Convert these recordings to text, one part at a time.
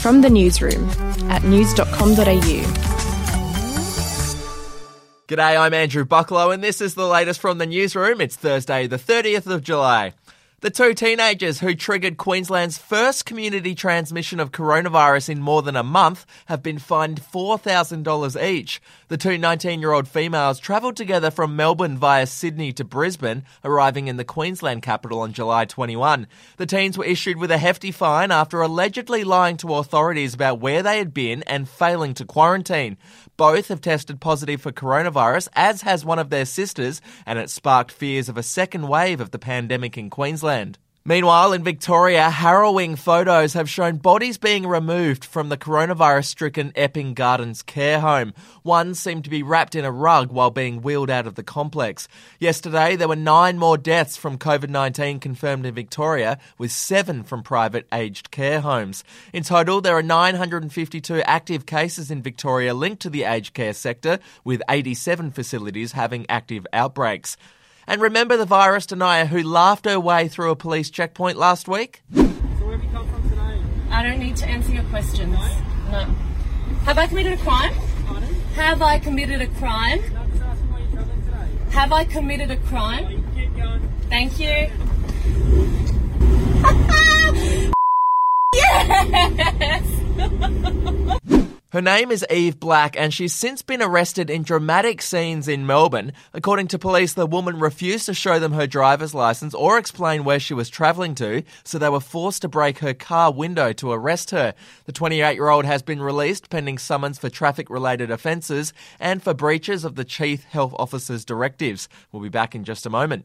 From the newsroom at news.com.au. G'day, I'm Andrew Bucklow, and this is the latest from the newsroom. It's Thursday, the 30th of July. The two teenagers who triggered Queensland's first community transmission of coronavirus in more than a month have been fined $4,000 each. The two 19 year old females travelled together from Melbourne via Sydney to Brisbane, arriving in the Queensland capital on July 21. The teens were issued with a hefty fine after allegedly lying to authorities about where they had been and failing to quarantine. Both have tested positive for coronavirus, as has one of their sisters, and it sparked fears of a second wave of the pandemic in Queensland. Meanwhile, in Victoria, harrowing photos have shown bodies being removed from the coronavirus stricken Epping Gardens care home. One seemed to be wrapped in a rug while being wheeled out of the complex. Yesterday, there were nine more deaths from COVID 19 confirmed in Victoria, with seven from private aged care homes. In total, there are 952 active cases in Victoria linked to the aged care sector, with 87 facilities having active outbreaks. And remember the virus denier who laughed her way through a police checkpoint last week? So where have you come from today? I don't need to answer your questions. No. Have I committed a crime? Pardon? Have I committed a crime? No, I'm just asking why you're travelling today. Have I committed a crime? you keep going. Thank you. Her name is Eve Black, and she's since been arrested in dramatic scenes in Melbourne. According to police, the woman refused to show them her driver's license or explain where she was travelling to, so they were forced to break her car window to arrest her. The 28 year old has been released pending summons for traffic related offences and for breaches of the Chief Health Officer's directives. We'll be back in just a moment.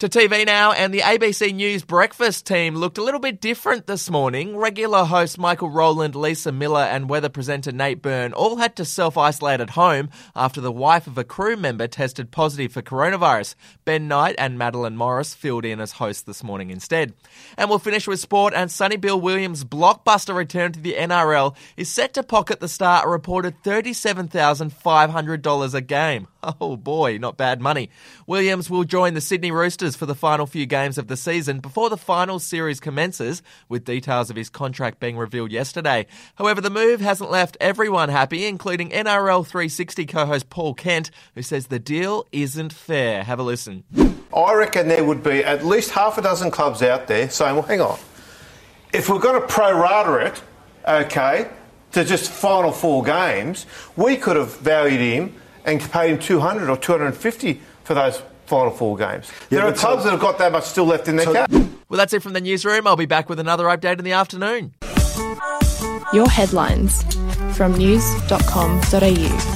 To TV now, and the ABC News breakfast team looked a little bit different this morning. Regular host Michael Rowland, Lisa Miller, and weather presenter Nate Byrne all had to self isolate at home after the wife of a crew member tested positive for coronavirus. Ben Knight and Madeline Morris filled in as hosts this morning instead. And we'll finish with sport, and Sonny Bill Williams' blockbuster return to the NRL is set to pocket the star a reported $37,500 a game. Oh boy, not bad money. Williams will join the Sydney Roosters for the final few games of the season before the final series commences, with details of his contract being revealed yesterday. However, the move hasn't left everyone happy, including NRL 360 co host Paul Kent, who says the deal isn't fair. Have a listen. I reckon there would be at least half a dozen clubs out there saying, well, hang on. If we're going to prorata it, okay, to just final four games, we could have valued him and paid him 200 or 250 for those final four games. there are but so- clubs that have got that much still left in their cap. Well, that's it from the newsroom. I'll be back with another update in the afternoon. Your headlines from news.com.au.